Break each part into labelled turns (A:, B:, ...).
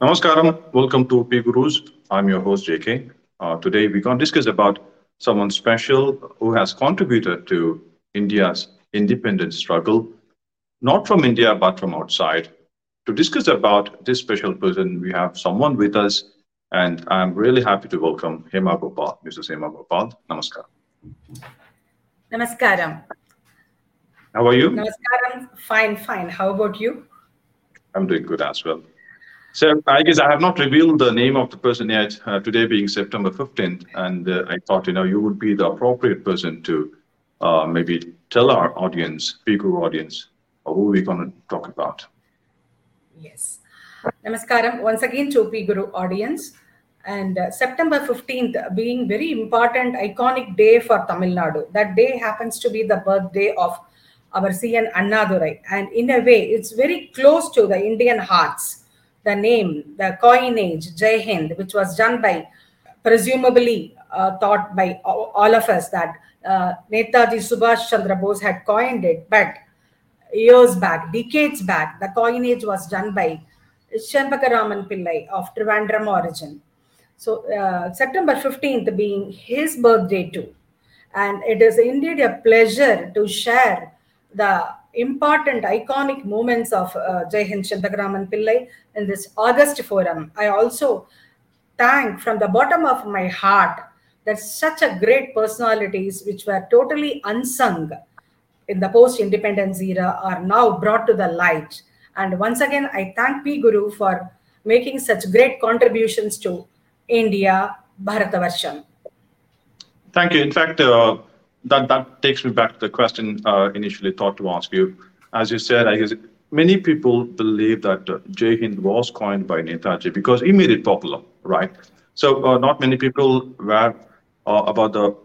A: Namaskaram. Welcome to P Gurus. I'm your host JK. Uh, today we're going to discuss about someone special who has contributed to India's independence struggle, not from India but from outside. To discuss about this special person, we have someone with us, and I'm really happy to welcome Hema Gopal, Mrs. Hema Gopal. Namaskar.
B: Namaskaram.
A: How are you?
B: Namaskaram. Fine, fine. How about you?
A: I'm doing good as well. So I guess I have not revealed the name of the person yet. Uh, today being September 15th, and uh, I thought you know you would be the appropriate person to uh, maybe tell our audience, Piku audience, who we're going to talk about.
B: Yes. Namaskaram. Once again to Guru audience. And uh, September 15th being very important, iconic day for Tamil Nadu. That day happens to be the birthday of our CN Annadurai. And in a way, it's very close to the Indian hearts. The name, the coinage, Jai Hind, which was done by, presumably uh, thought by all of us that uh, Netaji Subhash Chandra Bose had coined it. But years back, decades back, the coinage was done by Raman Pillai of Trivandrum origin. So uh, September 15th being his birthday too. And it is indeed a pleasure to share the important iconic moments of uh, Jai Hind Champakaraman Pillai in this August forum. I also thank from the bottom of my heart that such a great personalities which were totally unsung in the post-independence era are now brought to the light. And once again, I thank P. Guru for making such great contributions to India, Bharatavarshan.
A: Thank you. In fact, uh, that takes me back to the question uh, initially thought to ask you. As you said, I guess many people believe that uh, Jai Hind was coined by Netaji because he made it popular, right? So uh, not many people were about the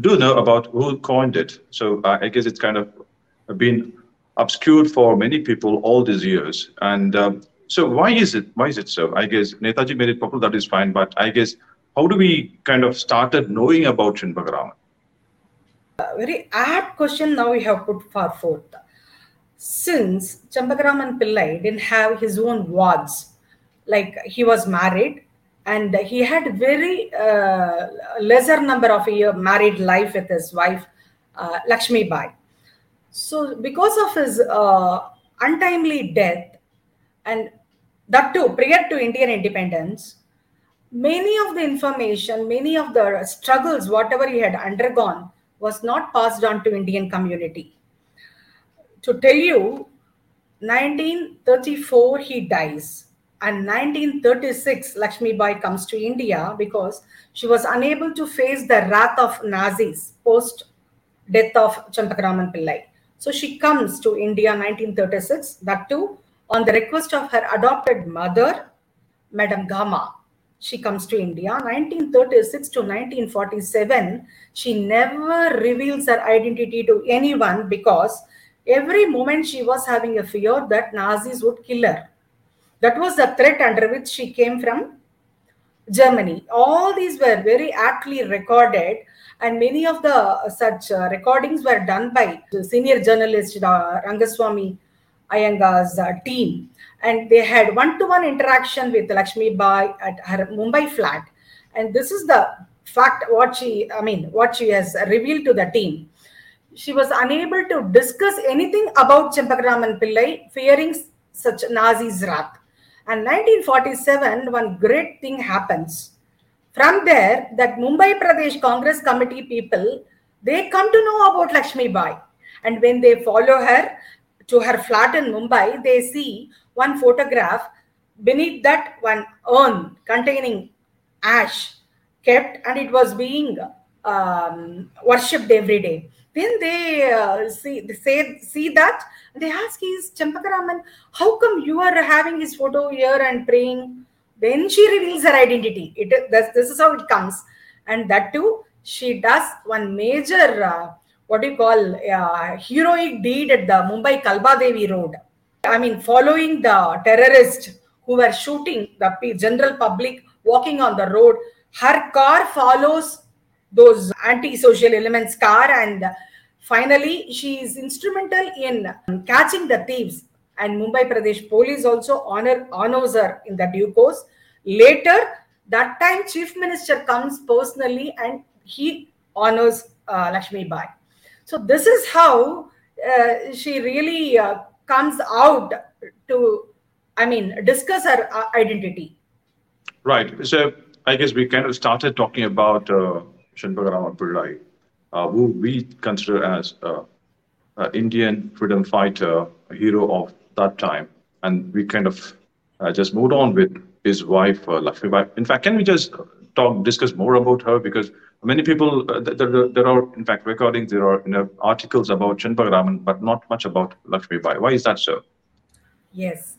A: do know about who coined it. So I guess it's kind of been obscured for many people all these years. And um, so why is it? Why is it so? I guess Netaji made it popular. That is fine. But I guess how do we kind of started knowing about Shanbagaraman?
B: A very apt question now we have put far forth. Since Champakaraman Pillai didn't have his own wards, like he was married and he had very uh, lesser number of year married life with his wife uh, Lakshmi Bai. So because of his uh, untimely death and that too prior to Indian independence, many of the information, many of the struggles, whatever he had undergone was not passed on to Indian community. To tell you, 1934 he dies and 1936 Lakshmi Bai comes to India because she was unable to face the wrath of Nazis post death of Champakaraman Pillai. So she comes to India 1936, that too on the request of her adopted mother, Madam Cama she comes to India. 1936 to 1947, she never reveals her identity to anyone because every moment she was having a fear that Nazis would kill her. That was the threat under which she came from Germany. All these were very aptly recorded, and many of the such uh, recordings were done by senior journalist uh, Rangaswamy Iyengar's uh, team and they had one-to-one interaction with Lakshmi Bai at her Mumbai flat. And this is the fact what she, I mean, what she has revealed to the team. She was unable to discuss anything about Champakaraman Pillai, fearing such Nazi's wrath. And 1947, one great thing happens. From there, that Mumbai Pradesh Congress Committee people, they come to know about Lakshmi Bai. And when they follow her to her flat in Mumbai, they see one photograph beneath that one urn containing ash kept and it was being um, worshipped every day. Then they uh, see they say see that they ask is champakaraman how come you are having his photo here and praying? Then she reveals her identity. It this, this is how it comes. And that too she does one major uh, what do you call uh, heroic deed at the mumbai Kalbadevi road I mean, following the terrorists who were shooting the general public walking on the road, her car follows those anti-social elements car and finally she is instrumental in catching the thieves and Mumbai Pradesh police also honor honors her in the due course. Later, that time Chief Minister comes personally and he honors uh, Lakshmi Bai. So this is how uh, she really uh, comes out to, I mean, discuss her uh, identity.
A: Right. So I guess we kind of started talking about uh, Shanbhagarama Pillai, uh, who we consider as uh, an Indian freedom fighter, a hero of that time. And we kind of uh, just moved on with his wife, uh, Lakshmi. In fact, can we just talk, discuss more about her? Because many people, uh, there, there are, in fact, recordings, there are you know, articles about Shanbhagaraman, but not much about Lakshmi Bai. Why is that so?
B: Yes.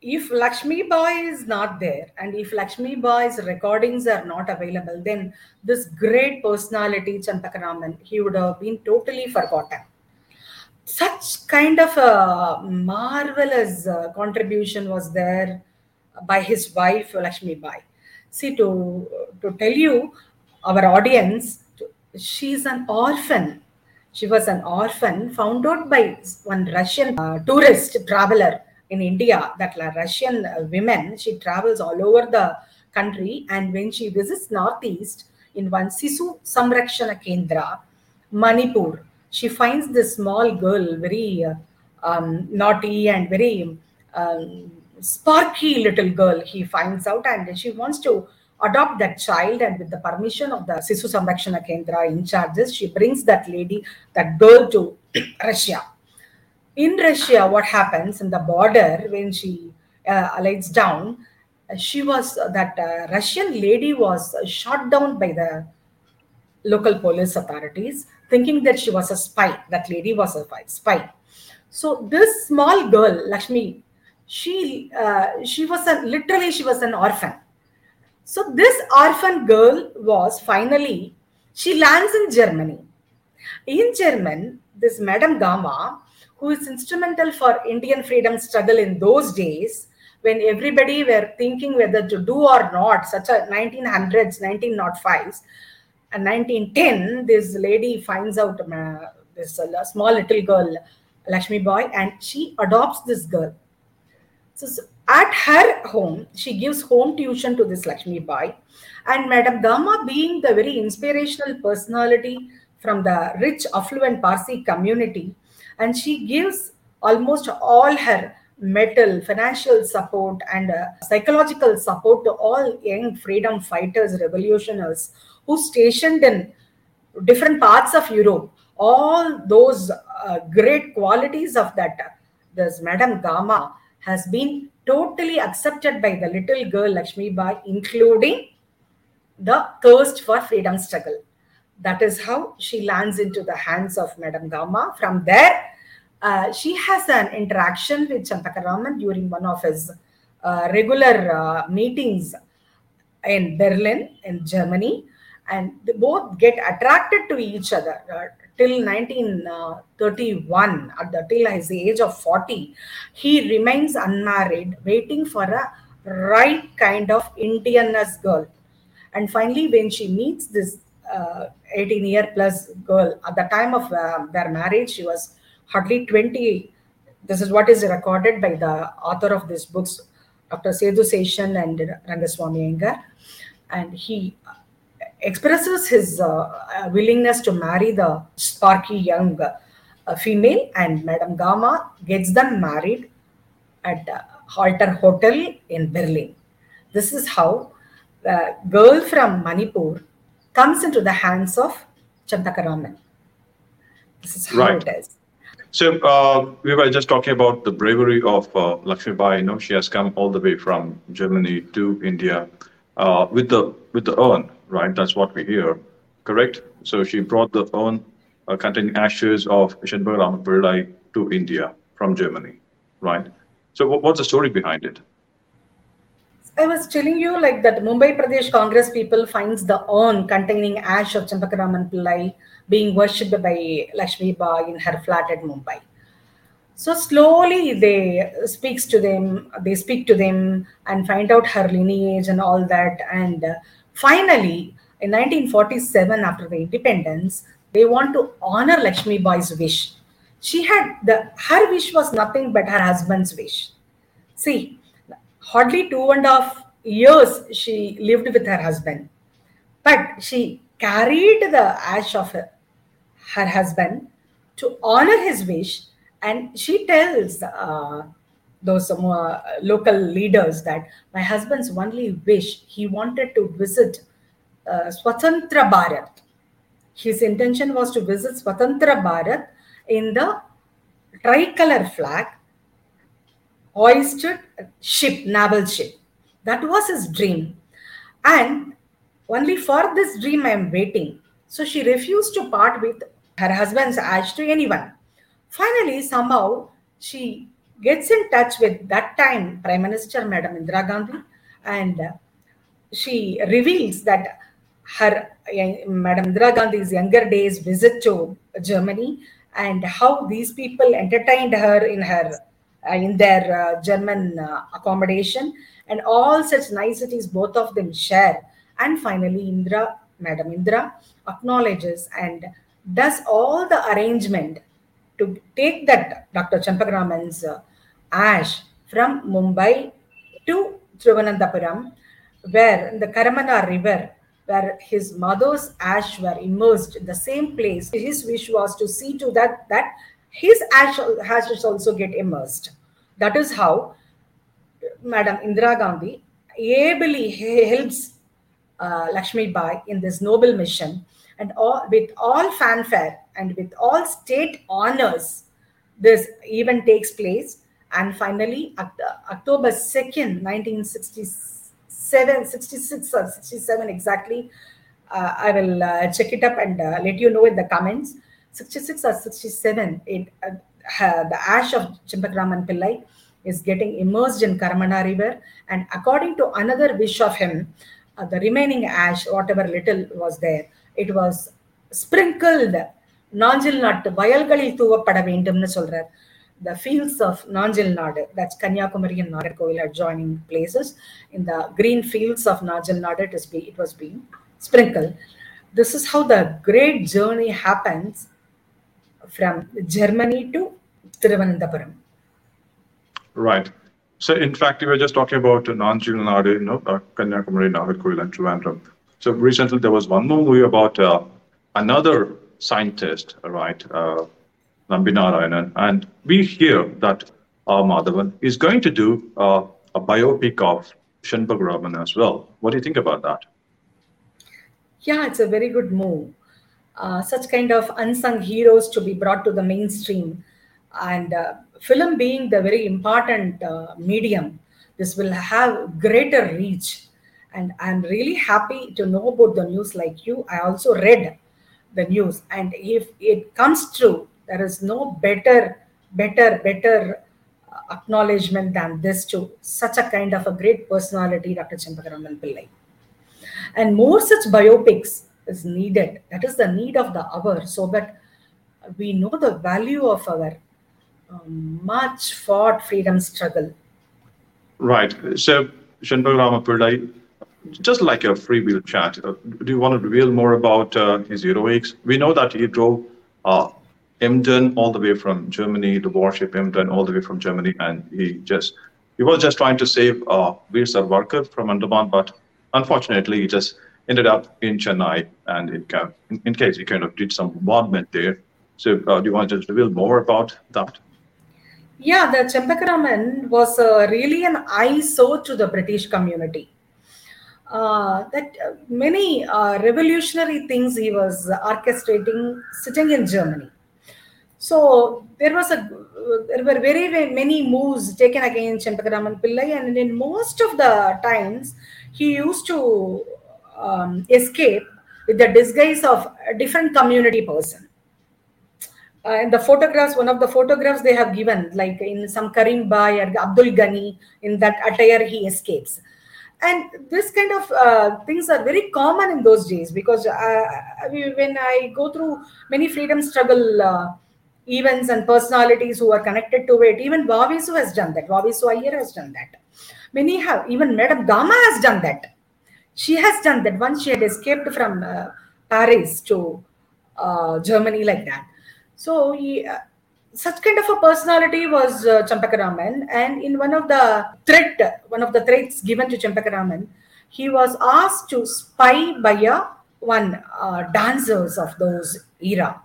B: If Lakshmi Bai is not there and if Lakshmi Bai's recordings are not available, then this great personality, Champakaraman, he would have been totally forgotten. Such kind of a marvelous uh, contribution was there by his wife, Lakshmi Bai. See, to, to tell you, our audience, she's an orphan. She was an orphan found out by one Russian uh, tourist traveler in India. That Russian uh, women, she travels all over the country, and when she visits Northeast in one Sisu Samrakshana Kendra, Manipur, she finds this small girl very uh, um, naughty and very um, sparky little girl. He finds out, and she wants to adopt that child and with the permission of the Sisu Samrakshana Kendra in charges, she brings that lady, that girl to Russia. In Russia, what happens in the border when she uh, down, she was, uh, that uh, Russian lady was shot down by the local police authorities, thinking that she was a spy. That lady was a spy. So this small girl, Lakshmi, she uh, she was a literally she was an orphan so this orphan girl was finally, she lands in Germany. In German, this Madame Cama, who is instrumental for Indian freedom struggle in those days, when everybody were thinking whether to do or not, such a 1900s, 1905s, and 1910, this lady finds out uh, this uh, small little girl, Lakshmi Bai, and she adopts this girl. So, so at her home, she gives home tuition to this Lakshmi Bai. And Madam Cama, being the very inspirational personality from the rich, affluent Parsi community, and she gives almost all her metal, financial support, and uh, psychological support to all young freedom fighters, revolutionaries who stationed in different parts of Europe. All those uh, great qualities of that, this Madam Cama has been totally accepted by the little girl Lakshmi Bai, including the thirst for freedom struggle. That is how she lands into the hands of Madam Cama. From there, uh, she has an interaction with Champakaraman during one of his uh, regular uh, meetings in Berlin, in Germany, and they both get attracted to each other. Uh, till 1931 at the till his age of 40 he remains unmarried waiting for a right kind of indianness girl. And finally when she meets this uh, 18 year plus girl at the time of uh, their marriage she was hardly 20 this is what is recorded by the author of this books dr Sethu Seshan and rangaswamy Iyengar. And he expresses his uh, willingness to marry the sparky young uh, female, and Madame Cama gets them married at Halter Hotel in Berlin. This is how the girl from Manipur comes into the hands of Champakaraman. This is how right. it is.
A: So uh, we were just talking about the bravery of uh, Lakshmi Bai. You know, she has come all the way from Germany to India uh, with the with the urn right? That's what we hear, correct? So she brought the urn uh, containing ashes of Shanbhagarama Pillai to India from Germany, right? So what's the story behind it?
B: I was telling you like that Mumbai Pradesh Congress people finds the urn containing ash of Champakaraman Pillai being worshipped by Lakshmi Bai in her flat at Mumbai. So slowly they speaks to them, they speak to them and find out her lineage and all that. And Finally, in 1947, after the independence, they want to honor Lakshmi Bai's wish. she had the her wish was nothing but her husband's wish. See, hardly two and a half years she lived with her husband, but she carried the ash of her, her husband to honor his wish, and she tells uh, those uh, local leaders that my husband's only wish he wanted to visit uh, Swatantra Bharat. His intention was to visit Swatantra Bharat in the tricolor flag hoisted ship, naval ship. That was his dream. And only for this dream I am waiting. So she refused to part with her husband's ash to anyone. Finally, somehow she gets in touch with that time Prime Minister Madam Indira Gandhi and she reveals that her Madam Indira Gandhi's younger days visit to Germany and how these people entertained her in her uh, in their uh, German uh, accommodation and all such niceties both of them share and finally Indra Madam Indra acknowledges and does all the arrangement to take that Dr. Champakaraman's uh, ash from Mumbai to Thiruvananthapuram where the Karamana river where his mother's ash were immersed in the same place. His wish was to see to that that his ash ashes also get immersed. That is how Madam Indira Gandhi ably helps uh, Lakshmi Bai in this noble mission, and all, with all fanfare and with all state honors, this event takes place. And finally, October 2nd, 1966 67, 66 or 67 exactly. Uh, I will uh, check it up and uh, let you know in the comments. 66 or 67, it, uh, the ash of Champakaraman Pillai is getting immersed in Karamana river. And according to another wish of him, uh, the remaining ash, whatever little was there, it was sprinkled Nanjil நாட்டு வயல்களில் தூவப்பட வேண்டும்னு சொல்றார் the fields of Nanjil Nadu, that's Kanyakumari and Nagercoil adjoining places. In the green fields of Nanjil Nadu, it, is be, it was being sprinkled. This is how the great journey happens from Germany to Thiruvananthapuram.
A: Right. So, in fact, we were just talking about Nanjil Nadu, you know, uh, Kanyakumari, Nagercoil, and Trivandrum. So, recently there was one more movie about uh, another scientist, right? Uh, Nambi Narayanan. And we hear that R. Madhavan is going to do uh, a biopic of Shanbhag as well. What do you think about that?
B: Yeah, it's a very good move. Uh, such kind of unsung heroes to be brought to the mainstream. And uh, film being the very important uh, medium, this will have greater reach. And I'm really happy to know about the news like you. I also read the news. And if it comes true, there is no better better better uh, acknowledgement than this to such a kind of a great personality dr champakaraman pillai. And more such biopics is needed. That is the need of the hour. So that we know the value of our um, much fought freedom struggle.
A: Right. So Shanbhagarama Pillai, just like a free wheel chat, uh, do you want to reveal more about uh, his heroics? We know that he drove uh, Emden all the way from Germany, the warship Emden all the way from Germany, and he just he was just trying to save uh, Veer Savarkar from Andaman, but unfortunately, he just ended up in Chennai, and in, in, in case he kind of did some bombardment there. So, uh, do you want to just reveal more about that?
B: Yeah, the Champakaraman was uh, really an eyesore to the British community. Uh, that uh, many uh, revolutionary things he was orchestrating sitting in Germany. So there was a there were very, very many moves taken against Champakaraman Pillai, and in most of the times he used to um, escape with the disguise of a different community person. Uh, in the photographs, one of the photographs they have given, like in some Karim Bai or Abdul Ghani, in that attire he escapes. And this kind of uh, things are very common in those days because uh, when I go through many freedom struggle uh, events and personalities who are connected to it. Even Vavisu has done that. Vavisu Iyer has done that. Many have. Even Madam Cama has done that. She has done that. Once she had escaped from uh, Paris to uh, Germany like that. So he, uh, such kind of a personality was uh, Champakaraman, and in one of the threat, one of the threats given to Champakaraman, he was asked to spy by a one uh, dancers of those era,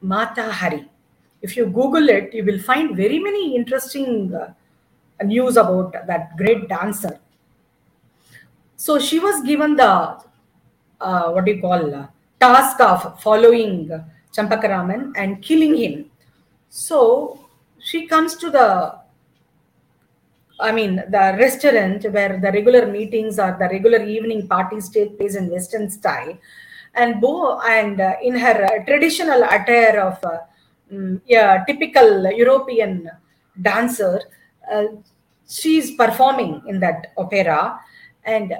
B: Mata Hari. If you Google it, you will find very many interesting uh, news about that great dancer. So she was given the uh, what do you call uh, task of following Champakaraman and killing him so she comes to the, I mean, the restaurant where the regular meetings or the regular evening parties take place in Western style. And Bo, and uh, in her uh, traditional attire of uh, mm, yeah, typical European dancer, uh, she's performing in that opera. And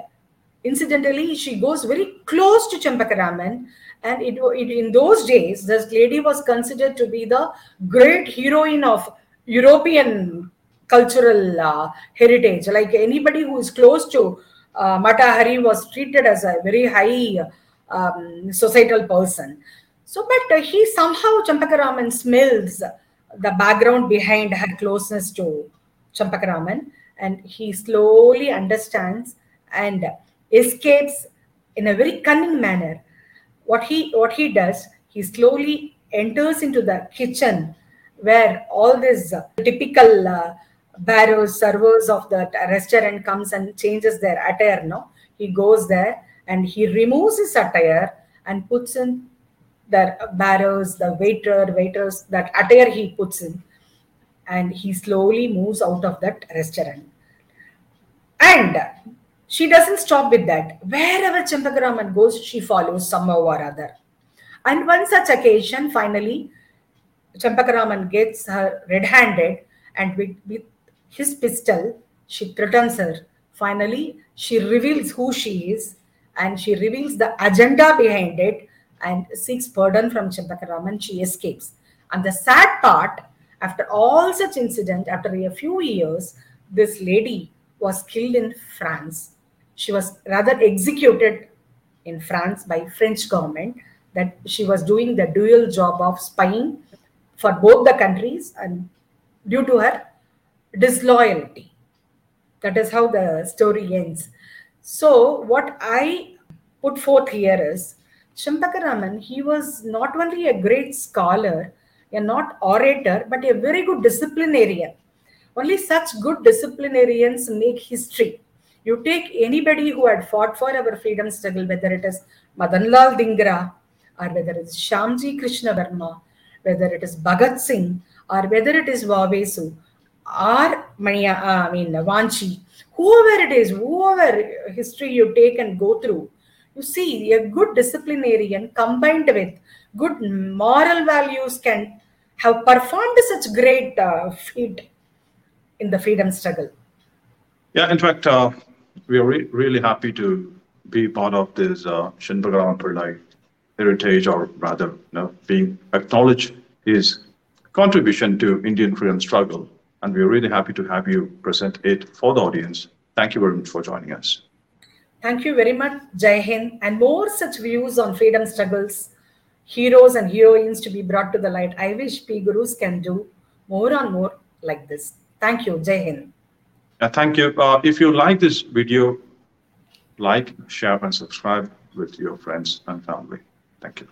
B: incidentally, she goes very close to Champakaraman and it, it, in those days this lady was considered to be the great heroine of european cultural uh, heritage. Like anybody who is close to uh, mata hari was treated as a very high um, societal person so but uh, he somehow champakaraman smells the background behind her closeness to champakaraman and he slowly understands and escapes in a very cunning manner. What he what he does he slowly enters into the kitchen where all these uh, typical uh, barrows servers of the restaurant comes and changes their attire no? He goes there and he removes his attire and puts in the barrows the waiter waiters that attire he puts in and he slowly moves out of that restaurant and she doesn't stop with that. Wherever Champakaraman goes, she follows somehow or other. And one such occasion, finally, Champakaraman gets her red handed and with, with his pistol, she threatens her. Finally, she reveals who she is and she reveals the agenda behind it and seeks pardon from Champakaraman. She escapes. And the sad part, after all such incident, after a few years, this lady was killed in France she was rather executed in France by French government that she was doing the dual job of spying for both the countries and due to her disloyalty. That is how the story ends. So what I put forth here is Champakaraman, he was not only a great scholar, a not orator, but a very good disciplinarian. Only such good disciplinarians make history you take anybody who had fought for our freedom struggle, whether it is Madanlal Dhingra, or whether it's Shyamji Krishna Varma, whether it is Bhagat Singh, or whether it is Vavasu, or Mania, uh, I mean Vanchi, whoever it is, whoever history you take and go through, you see a good disciplinarian combined with good moral values can have performed such great uh, feat in the freedom struggle.
A: Yeah, in fact, uh, we are re- really happy to be part of this uh, Shinbagaraman Pillai heritage, or rather, you know, being acknowledged his contribution to Indian freedom struggle. And we're really happy to have you present it for the audience. Thank you very much for joining us.
B: Thank you very much, Jai Hind, and more such views on freedom struggles, heroes and heroines to be brought to the light. I wish P Gurus can do more and more like this. Thank you, Jai Hind.
A: Uh, thank you. Uh, if you like this video, like, share, and subscribe with your friends and family. Thank you.